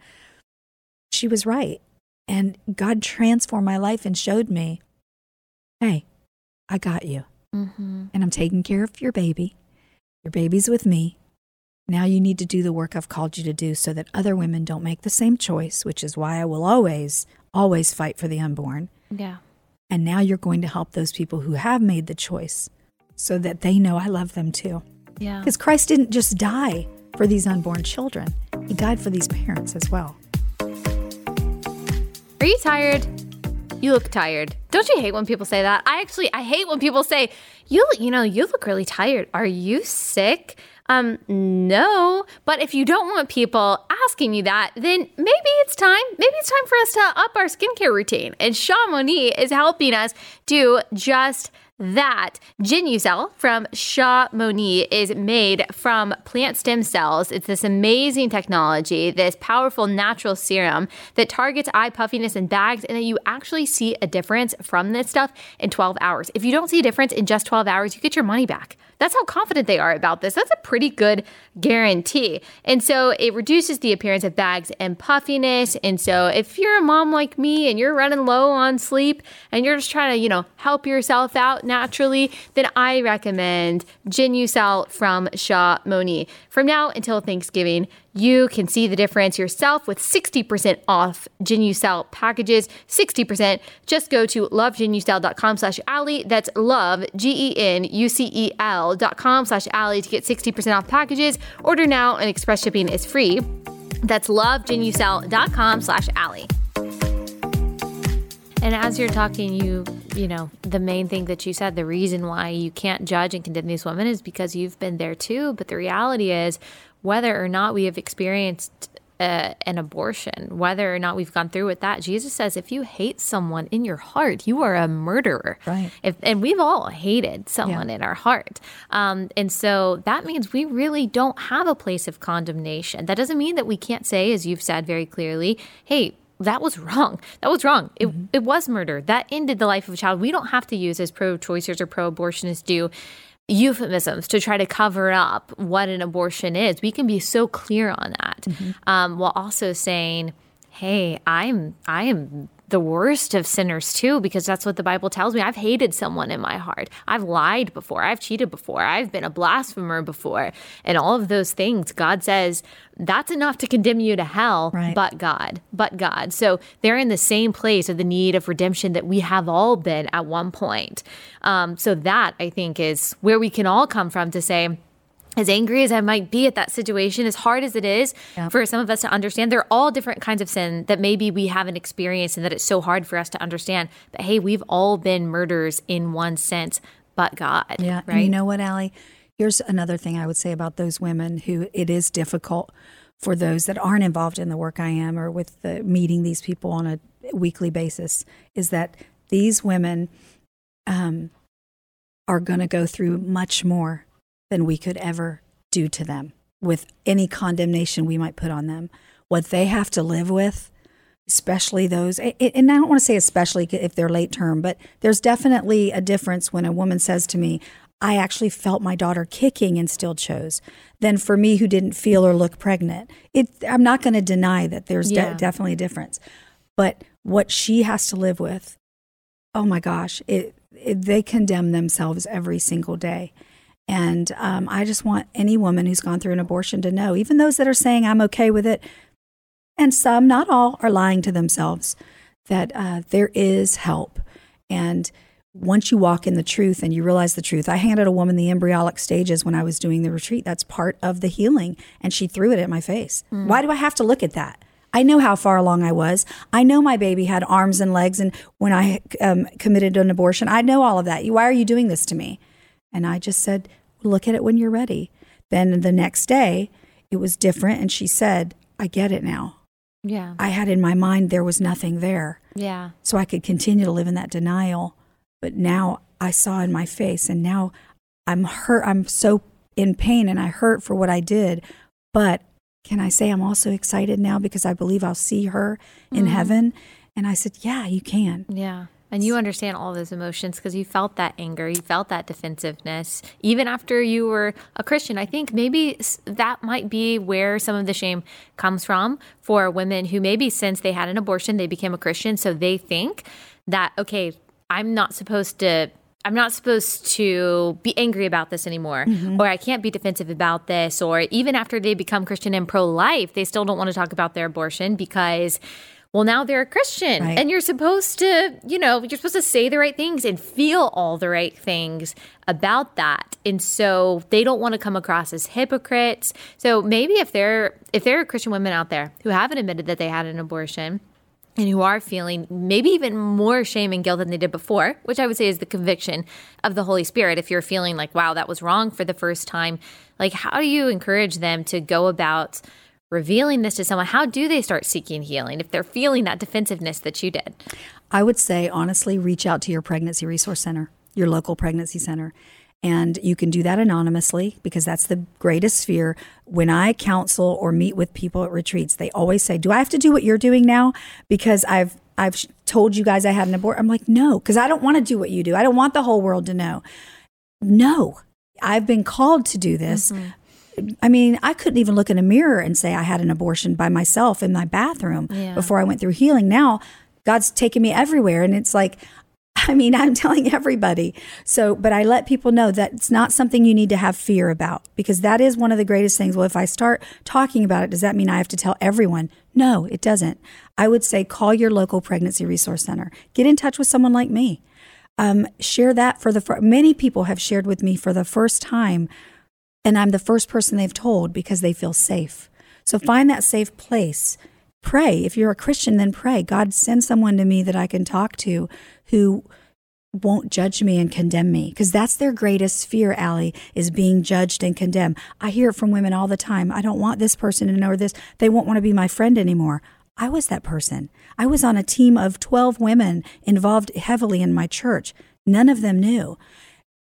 She was right. And God transformed my life and showed me, hey, I got you. Mm-hmm. And I'm taking care of your baby. Your baby's with me. Now you need to do the work I've called you to do so that other women don't make the same choice, which is why I will always, always fight for the unborn. Yeah. And now you're going to help those people who have made the choice so that they know I love them too. Yeah. Because Christ didn't just die for these unborn children, He died for these parents as well. Are you tired? You look tired. Don't you hate when people say that? I actually I hate when people say, "You you know, you look really tired. Are you sick?" Um, no. But if you don't want people asking you that, then maybe it's time. Maybe it's time for us to up our skincare routine. And Chamonix is helping us do just that Genucel from Chamonix is made from plant stem cells. It's this amazing technology, this powerful natural serum that targets eye puffiness and bags, and that you actually see a difference from this stuff in 12 hours. If you don't see a difference in just 12 hours, you get your money back. That's how confident they are about this. That's a pretty good guarantee. And so it reduces the appearance of bags and puffiness. And so if you're a mom like me and you're running low on sleep and you're just trying to, you know, help yourself out naturally, then I recommend Genucel from Chamonix. From now until Thanksgiving, you can see the difference yourself with 60% off Genucel packages. 60%. Just go to lovegenucel.com slash Allie. That's love, G-E-N-U-C-E-L dot com slash Allie to get 60% off packages. Order now and express shipping is free. That's lovegenucel.com slash Allie. And as you're talking, you you know the main thing that you said, the reason why you can't judge and condemn these women is because you've been there too. But the reality is, whether or not we have experienced uh, an abortion, whether or not we've gone through with that, Jesus says, if you hate someone in your heart, you are a murderer. Right. If, and we've all hated someone Yeah. in our heart. Um, and so that means we really don't have a place of condemnation. That doesn't mean that we can't say, as you've said very clearly, hey, that was wrong. That was wrong. It, it was murder. That ended the life of a child. We don't have to use, as pro choicers or pro abortionists do, euphemisms to try to cover up what an abortion is. We can be so clear on that, um, while also saying, "Hey, I'm I am the worst of sinners too, because that's what the Bible tells me. I've hated someone in my heart. I've lied before. I've cheated before. I've been a blasphemer before, and all of those things. God says that's enough to condemn you to hell, Right. but God, but God. So they're in the same place of the need of redemption that we have all been at one point. Um, so that I think is where we can all come from to say, as angry as I might be at that situation, as hard as it is Yeah. for some of us to understand, they're all different kinds of sin that maybe we haven't experienced and that it's so hard for us to understand. But hey, we've all been murderers in one sense, but God. Yeah. Right. And you know what, Allie? Here's another thing I would say about those women who it is difficult for those that aren't involved in the work I am or with the meeting these people on a weekly basis is that these women um, are going to go through much more than we could ever do to them with any condemnation we might put on them. What they have to live with, especially those, and I don't want to say especially if they're late term, but there's definitely a difference when a woman says to me, I actually felt my daughter kicking and still chose, than for me who didn't feel or look pregnant. It, I'm not going to deny that there's de- definitely a difference. But what she has to live with, oh my gosh, it, it, they condemn themselves every single day. And um, I just want any woman who's gone through an abortion to know, even those that are saying I'm okay with it, and some, not all, are lying to themselves, that uh, there is help. And once you walk in the truth and you realize the truth, I handed a woman the embryonic stages when I was doing the retreat. That's part of the healing. And she threw it at my face. Why do I have to look at that? I know how far along I was. I know my baby had arms and legs. And when I um, committed an abortion, I know all of that. Why are you doing this to me? And I just said, look at it when you're ready. Then the next day, it was different. And she said, I get it now. Yeah. I had in my mind there was nothing there. Yeah. So I could continue to live in that denial. But now I saw in my face, and now I'm hurt. I'm so in pain and I hurt for what I did. But can I say I'm also excited now because I believe I'll see her in mm-hmm. heaven? And I said, Yeah, you can. Yeah. And you understand all those emotions because you felt that anger, you felt that defensiveness, even after you were a Christian. I think maybe that might be where some of the shame comes from for women who maybe since they had an abortion, they became a Christian. So they think that, okay, I'm not supposed to. I'm not supposed to be angry about this anymore, mm-hmm. or I can't be defensive about this, or even after they become Christian and pro life, they still don't want to talk about their abortion because well, now they're a Christian Right. and you're supposed to, you know, you're supposed to say the right things and feel all the right things about that. And so they don't want to come across as hypocrites. So maybe if there if there are Christian women out there who haven't admitted that they had an abortion, and who are feeling maybe even more shame and guilt than they did before, which I would say is the conviction of the Holy Spirit. If you're feeling like, wow, that was wrong for the first time, like how do you encourage them to go about revealing this to someone? How do they start seeking healing if they're feeling that defensiveness that you did? I would say, honestly, reach out to your pregnancy resource center, your local pregnancy center. And you can do that anonymously because that's the greatest fear. When I counsel or meet with people at retreats, they always say, Do I have to do what you're doing now? Because I've I've told you guys I had an abort. I'm like, no, because I don't want to do what you do. I don't want the whole world to know. No, I've been called to do this. Mm-hmm. I mean, I couldn't even look in a mirror and say I had an abortion by myself in my bathroom yeah. before I went through healing. Now, God's taken me everywhere. And it's like, I mean, I'm telling everybody. So, but I let people know that it's not something you need to have fear about because that is one of the greatest things. Well, if I start talking about it, does that mean I have to tell everyone? No, it doesn't. I would say call your local pregnancy resource center. Get in touch with someone like me. Um, share that for the many people have shared with me for the first time, and I'm the first person they've told because they feel safe. So find that safe place. Pray. If you're a Christian, then pray. God, send someone to me that I can talk to who won't judge me and condemn me. Because that's their greatest fear Allie is being judged and condemned. I hear it from women all the time. I don't want this person to know this. They won't want to be my friend anymore. I was that person. I was on a team of 12 women involved heavily in my church. None of them knew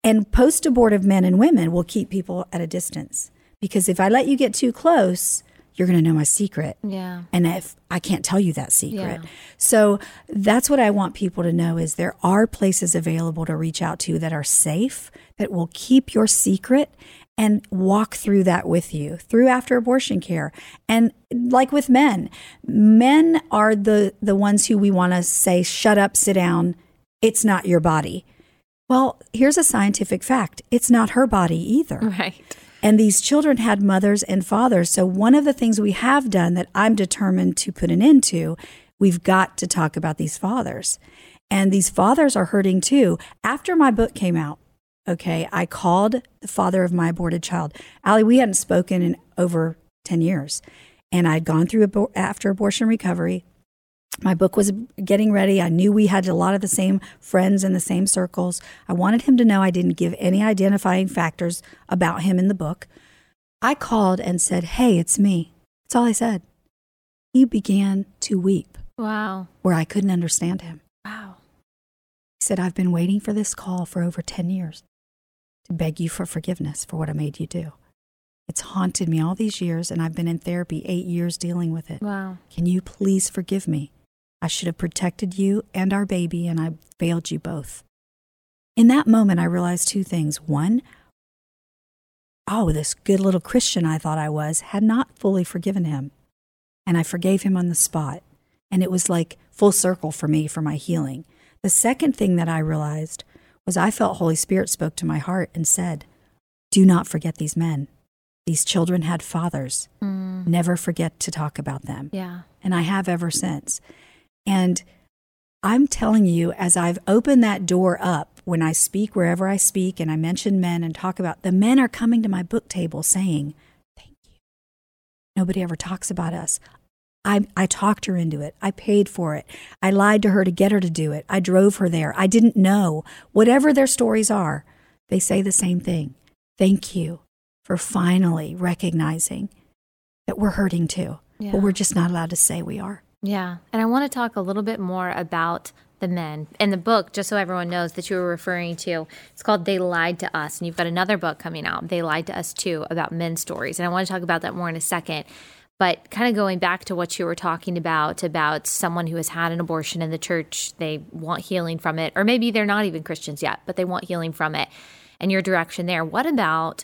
and post abortive men and women will keep people at a distance because if i let you get too close you're going to know my secret. Yeah. And if I can't tell you that secret. Yeah. So that's what I want people to know is there are places available to reach out to that are safe, that will keep your secret and walk through that with you through after abortion care. And like with men, men are the the ones who we want to say shut up, sit down. It's not your body. Well, here's a scientific fact. It's not her body either. Right. And these children had mothers and fathers. So, one of the things we have done that I'm determined to put an end to, we've got to talk about these fathers. And these fathers are hurting too. After my book came out, okay, I called the father of my aborted child. Allie, we hadn't spoken in over 10 years. And I'd gone through abo- after abortion recovery my book was getting ready. I knew we had a lot of the same friends in the same circles. I wanted him to know I didn't give any identifying factors about him in the book. I called and said, Hey, it's me. That's all I said. He began to weep. Wow. Where I couldn't understand him. Wow. He said, I've been waiting for this call for over 10 years to beg you for forgiveness for what I made you do. It's haunted me all these years, and I've been in therapy eight years dealing with it. Wow. Can you please forgive me? I should have protected you and our baby, and I failed you both. In that moment, I realized two things. One, oh, this good little Christian I thought I was had not fully forgiven him. And I forgave him on the spot. And it was like full circle for me for my healing. The second thing that I realized was I felt Holy Spirit spoke to my heart and said, Do not forget these men. These children had fathers. Mm. Never forget to talk about them. Yeah. And I have ever since. And I'm telling you, as I've opened that door up, when I speak wherever I speak and I mention men and talk about the men are coming to my book table saying, Thank you. Nobody ever talks about us. I, I talked her into it. I paid for it. I lied to her to get her to do it. I drove her there. I didn't know. Whatever their stories are, they say the same thing. Thank you for finally recognizing that we're hurting too, yeah. but we're just not allowed to say we are. Yeah. And I want to talk a little bit more about the men. In the book, just so everyone knows that you were referring to, it's called They Lied to Us. And you've got another book coming out, They Lied to Us Too, about men's stories. And I want to talk about that more in a second. But kind of going back to what you were talking about, about someone who has had an abortion in the church, they want healing from it, or maybe they're not even Christians yet, but they want healing from it, and your direction there. What about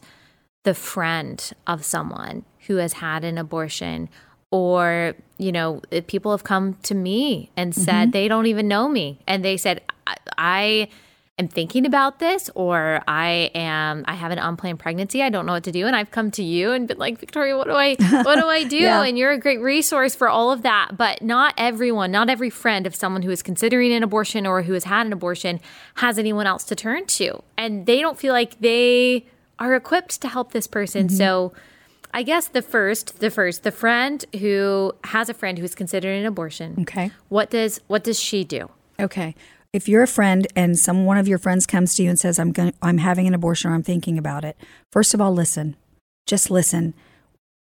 the friend of someone who has had an abortion or you know people have come to me and said mm-hmm. they don't even know me and they said I, I am thinking about this or i am i have an unplanned pregnancy i don't know what to do and i've come to you and been like victoria what do i what do i do yeah. and you're a great resource for all of that but not everyone not every friend of someone who is considering an abortion or who has had an abortion has anyone else to turn to and they don't feel like they are equipped to help this person mm-hmm. so I guess the first, the first, the friend who has a friend who's considering an abortion. Okay. What does what does she do? Okay. If you're a friend and some one of your friends comes to you and says, "I'm going, I'm having an abortion," or "I'm thinking about it," first of all, listen. Just listen.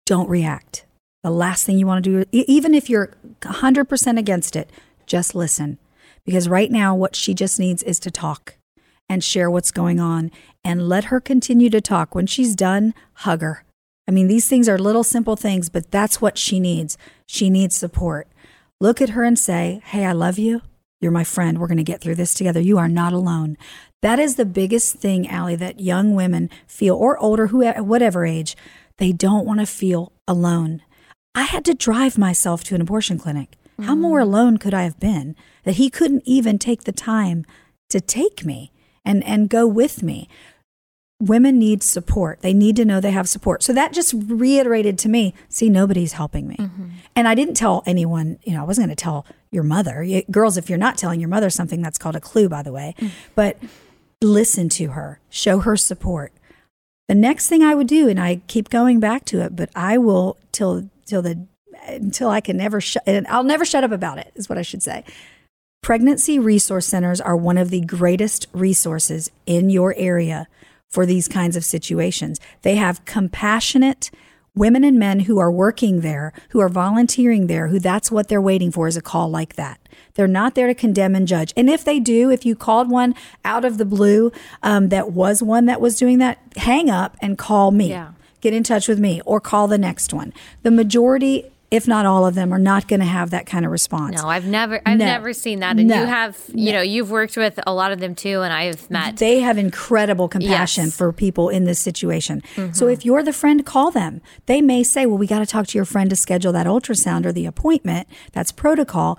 Don't react. The last thing you want to do, even if you're 100% against it, just listen. Because right now, what she just needs is to talk and share what's going on and let her continue to talk. When she's done, hug her. I mean, these things are little simple things, but that's what she needs. She needs support. Look at her and say, Hey, I love you. You're my friend. We're going to get through this together. You are not alone. That is the biggest thing, Allie, that young women feel, or older, who, whatever age, they don't want to feel alone. I had to drive myself to an abortion clinic. How mm. more alone could I have been that he couldn't even take the time to take me and, and go with me? Women need support. They need to know they have support. So that just reiterated to me see, nobody's helping me. Mm-hmm. And I didn't tell anyone, you know, I wasn't going to tell your mother. You- Girls, if you're not telling your mother something, that's called a clue, by the way. Mm. But listen to her, show her support. The next thing I would do, and I keep going back to it, but I will till till the until I can never shut. And I'll never shut up about it. Is what I should say. Pregnancy resource centers are one of the greatest resources in your area for these kinds of situations. They have compassionate women and men who are working there, who are volunteering there, who that's what they're waiting for is a call like that. They're not there to condemn and judge. And if they do, if you called one out of the blue um, that was one that was doing that, hang up and call me. Yeah. Get in touch with me or call the next one. The majority, if not all of them, are not going to have that kind of response. No, I've never I've No. never seen that. And No. you have you know, you've worked with a lot of them too and I've met They have incredible compassion Yes. for people in this situation. Mm-hmm. So if you're the friend, call them. They may say, well, we got to talk to your friend to schedule that ultrasound or the appointment. That's protocol.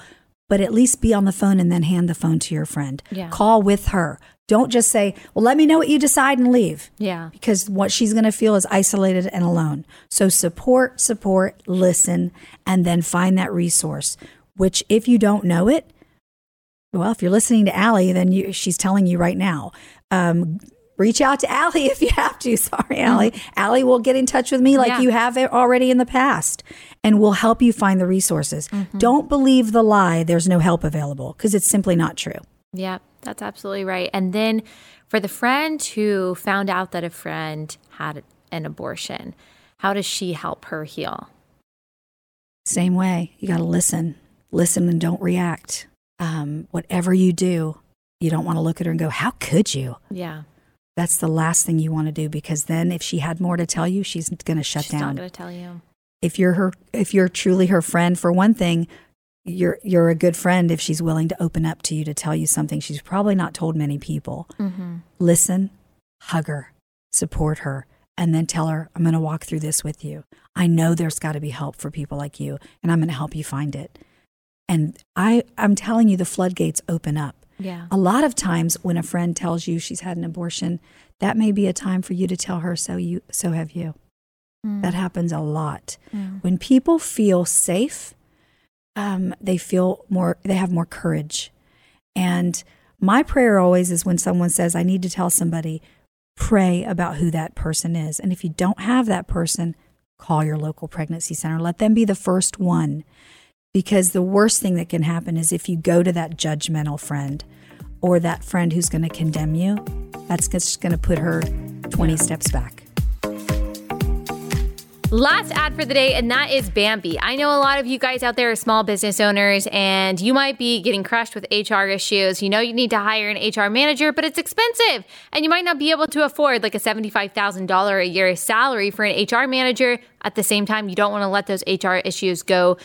But at least be on the phone and then hand the phone to your friend. Yeah. Call with her. Don't just say, well, let me know what you decide and leave. Yeah. Because what she's going to feel is isolated and alone. So support, support, listen, and then find that resource, which if you don't know it, well, if you're listening to Allie, then you, she's telling you right now. Um, reach out to Allie if you have to. Sorry, Allie. Allie will get in touch with me like Yeah. you have it already in the past, and we'll help you find the resources. Don't believe the lie. There's no help available because it's simply not true. Yeah, that's absolutely right. And then for the friend who found out that a friend had an abortion, how does she help her heal? Same way, you got to listen, listen, and don't react. Um, whatever you do, you don't want to look at her and go, "How could you?" Yeah. That's the last thing you want to do because then, if she had more to tell you, she's going to shut She's down. not going to tell you. if you're her if you're truly her friend for one thing you're you're a good friend if she's willing to open up to you to tell you something she's probably not told many people. Mm-hmm. listen hug her support her and then tell her i'm going to walk through this with you. I know there's got to be help for people like you and i'm going to help you find it. And i i'm telling you the floodgates open up. Yeah. a lot of times when a friend tells you she's had an abortion that may be a time for you to tell her so you so have you. That happens a lot. When people feel safe, um, they feel more, they have more courage. And my prayer always is when someone says, I need to tell somebody, pray about who that person is. And if you don't have that person, call your local pregnancy center. Let them be the first one. Because the worst thing that can happen is if you go to that judgmental friend or that friend who's going to condemn you, that's just going to put her 20 steps back. Last ad for the day, and that is Bambee. I know a lot of you guys out there are small business owners, and you might be getting crushed with HR issues. You know you need to hire an HR manager, but it's expensive, and you might not be able to afford like a $75,000 a year salary for an HR manager. At the same time, you don't want to let those HR issues go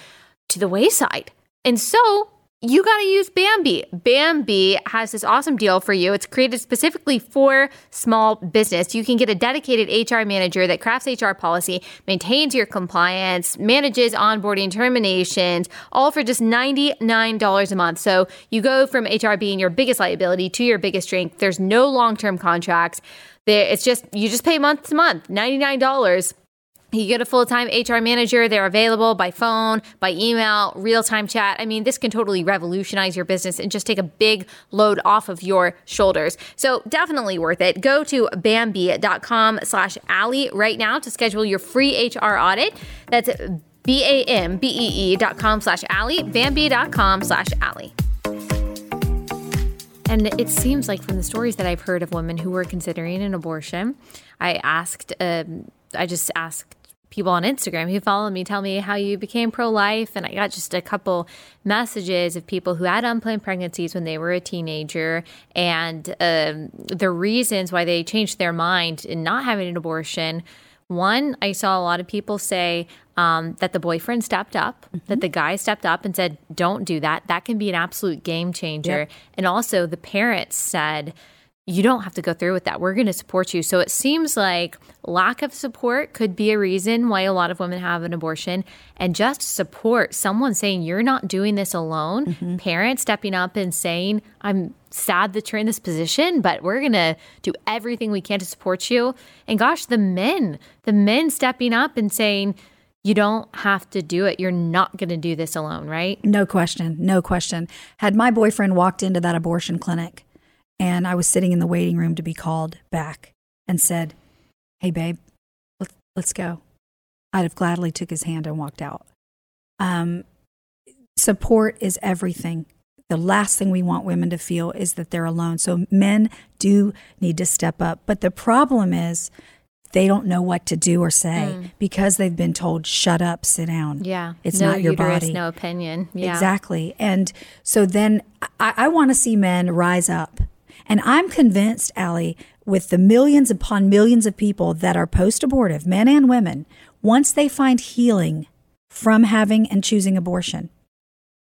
to the wayside. And so you got to use Bambee. Bambee has this awesome deal for you. It's created specifically for small business. You can get a dedicated HR manager that crafts HR policy, maintains your compliance, manages onboarding terminations, all for just $99 a month. So you go from HR being your biggest liability to your biggest strength. There's no long term contracts. It's just, you just pay month to month, $99 You get a full time HR manager. They're available by phone, by email, real time chat. I mean, this can totally revolutionize your business and just take a big load off of your shoulders. So definitely worth it. Go to Bambee.com slash Allie right now to schedule your free HR audit. That's B-A-M-B-E-E dot com slash Allie, Bambee.com slash Allie. And it seems like from the stories that I've heard of women who were considering an abortion, I asked, um, I just asked people on Instagram who follow me tell me how you became pro life. And I got just a couple messages of people who had unplanned pregnancies when they were a teenager and um, the reasons why they changed their mind in not having an abortion. One, I saw a lot of people say um, that the boyfriend stepped up, mm-hmm. that the guy stepped up and said, don't do that. That can be an absolute game changer. Yep. And also, the parents said, you don't have to go through with that. We're going to support you. So it seems like lack of support could be a reason why a lot of women have an abortion. And just support, someone saying, You're not doing this alone, mm-hmm. parents stepping up and saying, I'm sad that you're in this position, but we're going to do everything we can to support you. And gosh, the men, the men stepping up and saying, you don't have to do it. You're not going to do this alone, right? No question. No question. Had my boyfriend walked into that abortion clinic and I was sitting in the waiting room to be called back and said, Hey, babe, let's, let's go. I'd have gladly took his hand and walked out. Um, support is everything. The last thing we want women to feel is that they're alone. So men do need to step up. But the problem is they don't know what to do or say mm. because they've been told, shut up, sit down. Yeah. It's no not your uterus, body. No opinion. Yeah. Exactly. And so then I, I want to see men rise up and I'm convinced, Allie, with the millions upon millions of people that are post abortive, men and women, once they find healing from having and choosing abortion,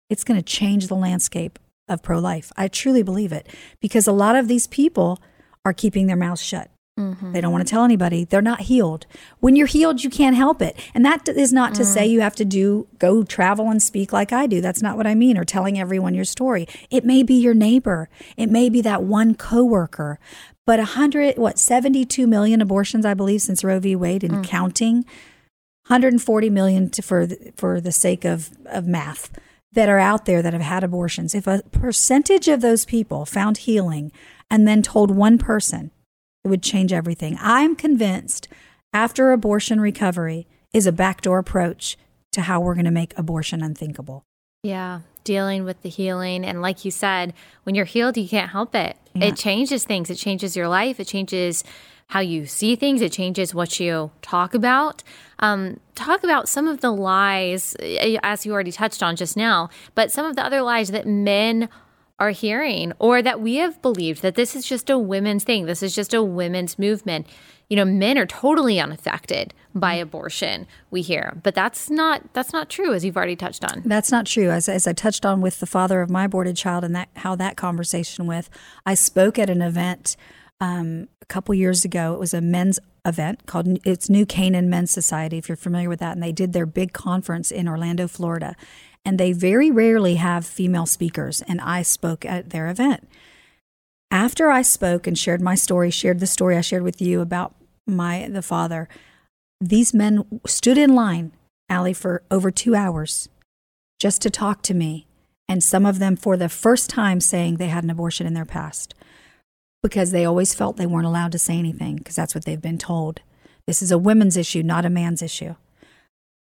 it's going to change the landscape of pro life. I truly believe it because a lot of these people are keeping their mouths shut. Mm-hmm. They don't want to tell anybody. They're not healed. When you're healed, you can't help it. And that is not to mm. say you have to do go travel and speak like I do. That's not what I mean or telling everyone your story. It may be your neighbor. It may be that one coworker. But 100 what 72 million abortions I believe since Roe v. Wade and mm. counting. 140 million to, for the, for the sake of of math that are out there that have had abortions. If a percentage of those people found healing and then told one person it would change everything. I'm convinced after abortion recovery is a backdoor approach to how we're going to make abortion unthinkable. Yeah, dealing with the healing. And like you said, when you're healed, you can't help it. Yeah. It changes things, it changes your life, it changes how you see things, it changes what you talk about. Um, talk about some of the lies, eh, as you already touched on just now, but some of the other lies that men are hearing or that we have believed that this is just a women's thing. This is just a women's movement. You know, men are totally unaffected by mm-hmm. abortion, we hear. But that's not that's not true as you've already touched on. That's not true. As as I touched on with the father of my aborted child and that how that conversation with I spoke at an event um, a couple years ago. It was a men's event called it's New Canaan Men's Society, if you're familiar with that. And they did their big conference in Orlando, Florida and they very rarely have female speakers, and I spoke at their event. After I spoke and shared my story, shared the story I shared with you about my the father, these men stood in line, Allie, for over two hours just to talk to me, and some of them for the first time saying they had an abortion in their past because they always felt they weren't allowed to say anything because that's what they've been told. This is a women's issue, not a man's issue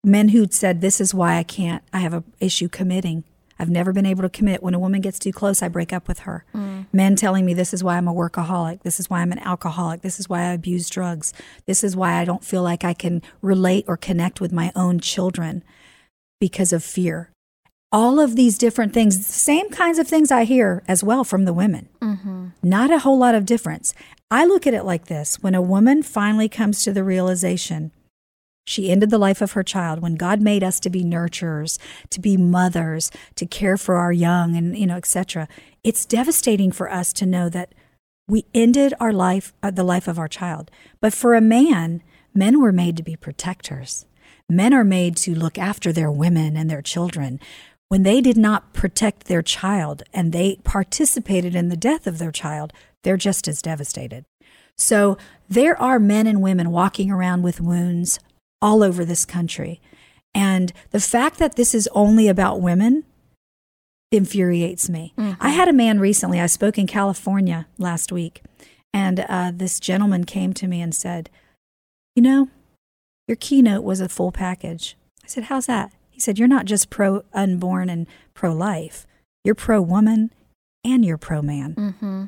men who'd said, This is why I can't, I have an issue committing. I've never been able to commit. When a woman gets too close, I break up with her. Mm. Men telling me this is why I'm a workaholic. This is why I'm an alcoholic. This is why I abuse drugs. This is why I don't feel like I can relate or connect with my own children because of fear. All of these different things, same kinds of things I hear as well from the women. Mm-hmm. Not a whole lot of difference. I look at it like this when a woman finally comes to the realization she ended the life of her child when God made us to be nurturers, to be mothers, to care for our young and, you know, etc. It's devastating for us to know that we ended our life, uh, the life of our child. But for a man, men were made to be protectors. Men are made to look after their women and their children. When they did not protect their child and they participated in the death of their child, they're just as devastated. So there are men and women walking around with wounds all over this country. And the fact that this is only about women infuriates me. Mm-hmm. I had a man recently, I spoke in California last week, and uh, this gentleman came to me and said, You know, your keynote was a full package. I said, How's that? He said, You're not just pro unborn and pro life, you're pro woman and you're pro man. Mm-hmm.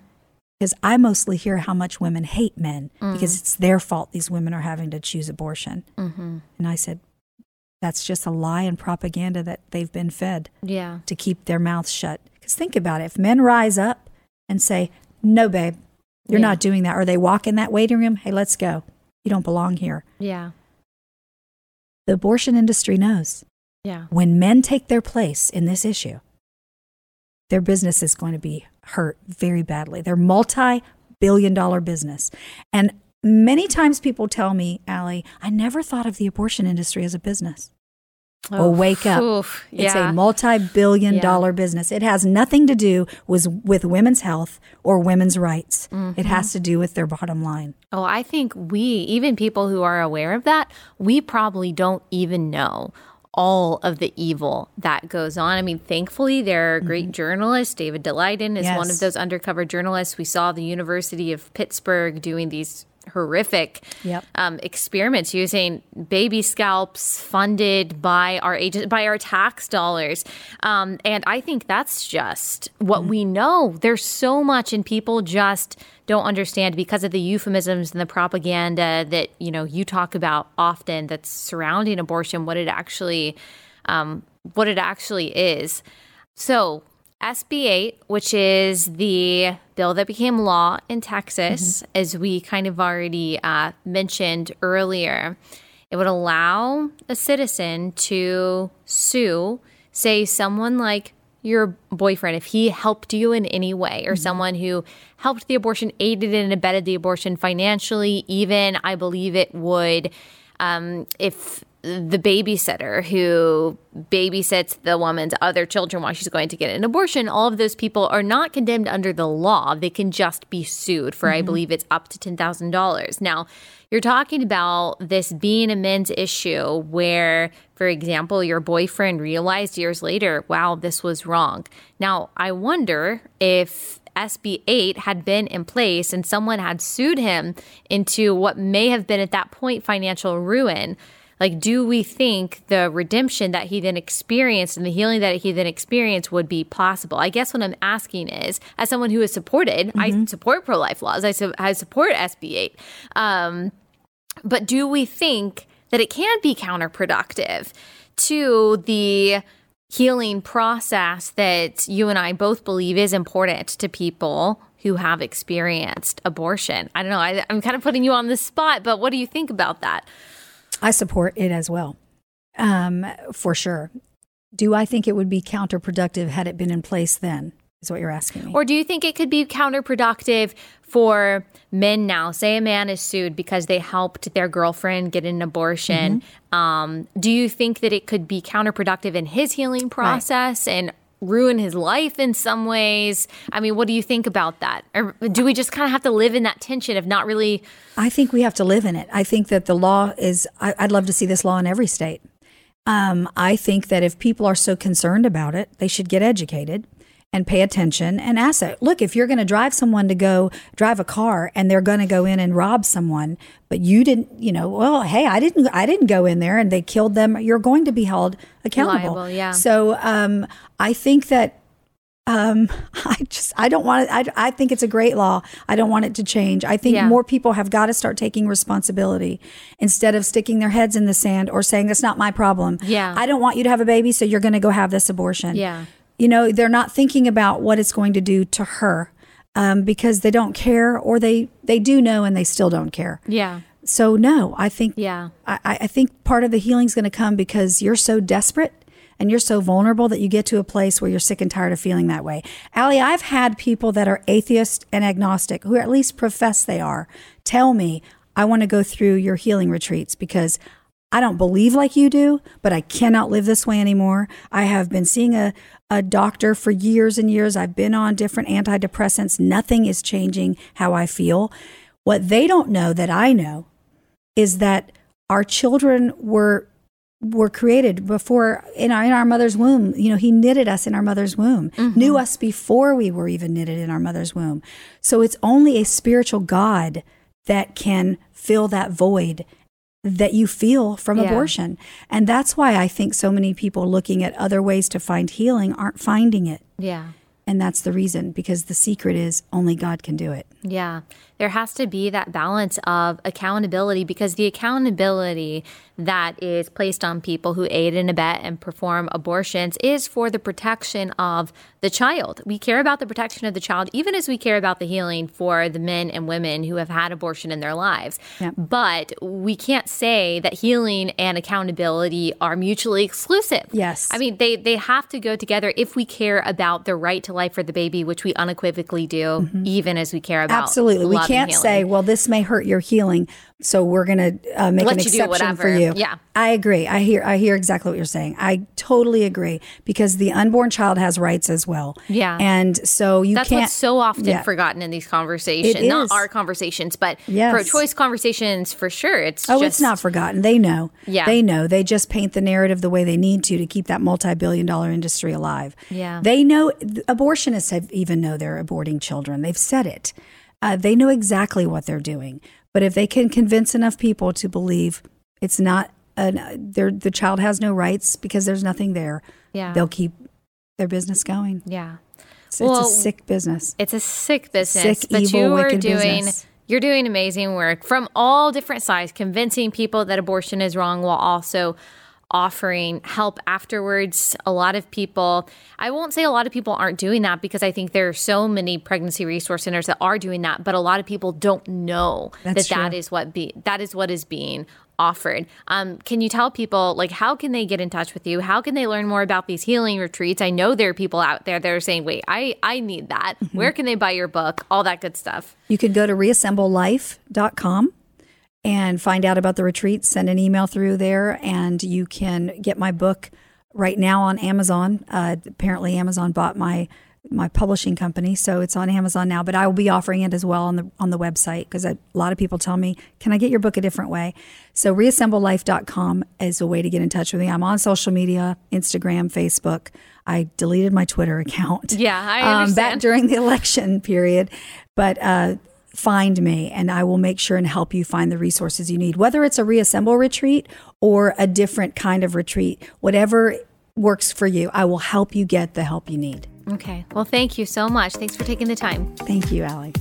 Because I mostly hear how much women hate men mm-hmm. because it's their fault these women are having to choose abortion. Mm-hmm. And I said, that's just a lie and propaganda that they've been fed yeah. to keep their mouths shut. Because think about it if men rise up and say, No, babe, you're yeah. not doing that, or they walk in that waiting room, hey, let's go. You don't belong here. Yeah. The abortion industry knows. Yeah. When men take their place in this issue, their business is going to be hurt very badly. They're multi billion dollar business. And Many times people tell me, Allie, I never thought of the abortion industry as a business. Oh, well, wake up. Oof, yeah. It's a multi billion yeah. dollar business. It has nothing to do with, with women's health or women's rights. Mm-hmm. It has to do with their bottom line. Oh, I think we, even people who are aware of that, we probably don't even know all of the evil that goes on. I mean, thankfully, there are great mm-hmm. journalists. David Daleiden is yes. one of those undercover journalists. We saw the University of Pittsburgh doing these horrific yep. um, experiments. Using baby scalps funded by our agent by our tax dollars. Um, and i think that's just what mm we know. There's so much and people just don't understand because of the euphemisms and the propaganda that you know you talk about often that's surrounding abortion what it actually um, what it actually is. So SB 8, which is the bill that became law in Texas, mm-hmm. as we kind of already uh, mentioned earlier, it would allow a citizen to sue, say, someone like your boyfriend, if he helped you in any way, or mm-hmm. someone who helped the abortion, aided and abetted the abortion financially, even I believe it would. Um, if the babysitter who babysits the woman's other children while she's going to get an abortion, all of those people are not condemned under the law. They can just be sued for, mm-hmm. I believe it's up to $10,000. Now, you're talking about this being a men's issue where, for example, your boyfriend realized years later, wow, this was wrong. Now, I wonder if SB 8 had been in place and someone had sued him into what may have been at that point financial ruin like, do we think the redemption that he then experienced and the healing that he then experienced would be possible? I guess what I'm asking is, as someone who has supported, mm-hmm. I support pro life laws, I, su- I support SB 8. Um, but do we think that it can be counterproductive to the healing process that you and I both believe is important to people who have experienced abortion. I don't know. I, am kind of putting you on the spot, but what do you think about that? I support it as well, um, for sure. Do I think it would be counterproductive had it been in place then? Is what you're asking me. Or do you think it could be counterproductive for men now? Say a man is sued because they helped their girlfriend get an abortion. Mm-hmm. Um, do you think that it could be counterproductive in his healing process? Right. And ruin his life in some ways. I mean, what do you think about that? Or do we just kind of have to live in that tension of not really? I think we have to live in it. I think that the law is, I, would love to see this law in every state. Um, I think that if people are so concerned about it, they should get educated and pay attention and ask it. Look, if you're going to drive someone to go drive a car and they're going to go in and rob someone, but you didn't, you know, well, hey, I didn't, I didn't go in there and they killed them. You're going to be held accountable. Liable, yeah. So um, I think that um, I just I don't want it. I, I think it's a great law. I don't want it to change. I think yeah. more people have got to start taking responsibility instead of sticking their heads in the sand or saying that's not my problem. Yeah, I don't want you to have a baby, so you're going to go have this abortion. Yeah, you know, they're not thinking about what it's going to do to her um, because they don't care or they, they do know and they still don't care. Yeah. So no, I think yeah, I, I think part of the healing is going to come because you're so desperate and you're so vulnerable that you get to a place where you're sick and tired of feeling that way. Allie, I've had people that are atheist and agnostic, who at least profess they are, tell me, I want to go through your healing retreats because I don't believe like you do, but I cannot live this way anymore. I have been seeing a, a doctor for years and years. I've been on different antidepressants. Nothing is changing how I feel. What they don't know that I know is that our children were were created before in our in our mother's womb. You know, he knitted us in our mother's womb, mm-hmm. knew us before we were even knitted in our mother's womb. So it's only a spiritual God that can fill that void that you feel from Yeah. abortion. And that's why I think so many people looking at other ways to find healing aren't finding it. Yeah. And that's the reason because the secret is only God can do it. Yeah. There has to be that balance of accountability because the accountability that is placed on people who aid and abet and perform abortions is for the protection of the child. We care about the protection of the child even as we care about the healing for the men and women who have had abortion in their lives. Yep. But we can't say that healing and accountability are mutually exclusive. Yes. I mean, they they have to go together if we care about the right to life for the baby, which we unequivocally do, even as we care about Mm-hmm. Absolutely. We can't healing. say, well, this may hurt your healing, so we're going to uh, make Let an exception for you. Yeah. I agree. I hear I hear exactly what you're saying. I totally agree because the unborn child has rights as well. Yeah. And so you That's can't what's so often Yeah. forgotten in these conversations. Not our conversations, but Yes. pro-choice conversations for sure. It's Oh, just, it's not forgotten. They know. Yeah. They know. They just paint the narrative the way they need to to keep that multi-billion dollar industry alive. Yeah. They know abortionists have even know they're aborting children. They've said it. Uh, they know exactly what they're doing. But if they can convince enough people to believe it's not an, their the child has no rights because there's nothing there, Yeah. they'll keep their business going. Yeah. It's, Well, it's a sick business. It's a sick business, Sick, but evil, you are wicked doing business. you're doing amazing work from all different sides, convincing people that abortion is wrong while also offering help afterwards. A lot of people, I won't say a lot of people aren't doing that because I think there are so many pregnancy resource centers that are doing that, but a lot of people don't know That's that that true. is what be that is what is being offered. Um, can you tell people like how can they get in touch with you? How can they learn more about these healing retreats? I know there are people out there that are saying, "Wait, I I need that." Mm-hmm. Where can they buy your book? All that good stuff. You could go to reassemblelife.com and find out about the retreat. Send an email through there, and you can get my book right now on Amazon. Uh, apparently, Amazon bought my my publishing company, so it's on Amazon now. But I will be offering it as well on the on the website because a lot of people tell me, "Can I get your book a different way?" So reassemblelife.com is a way to get in touch with me. I'm on social media, Instagram, Facebook. I deleted my Twitter account. Yeah, I um, back during the election period. But uh, find me, and I will make sure and help you find the resources you need, whether it's a reassemble retreat or a different kind of retreat, whatever works for you. I will help you get the help you need. Okay. Well, thank you so much. Thanks for taking the time. Thank you, Allie.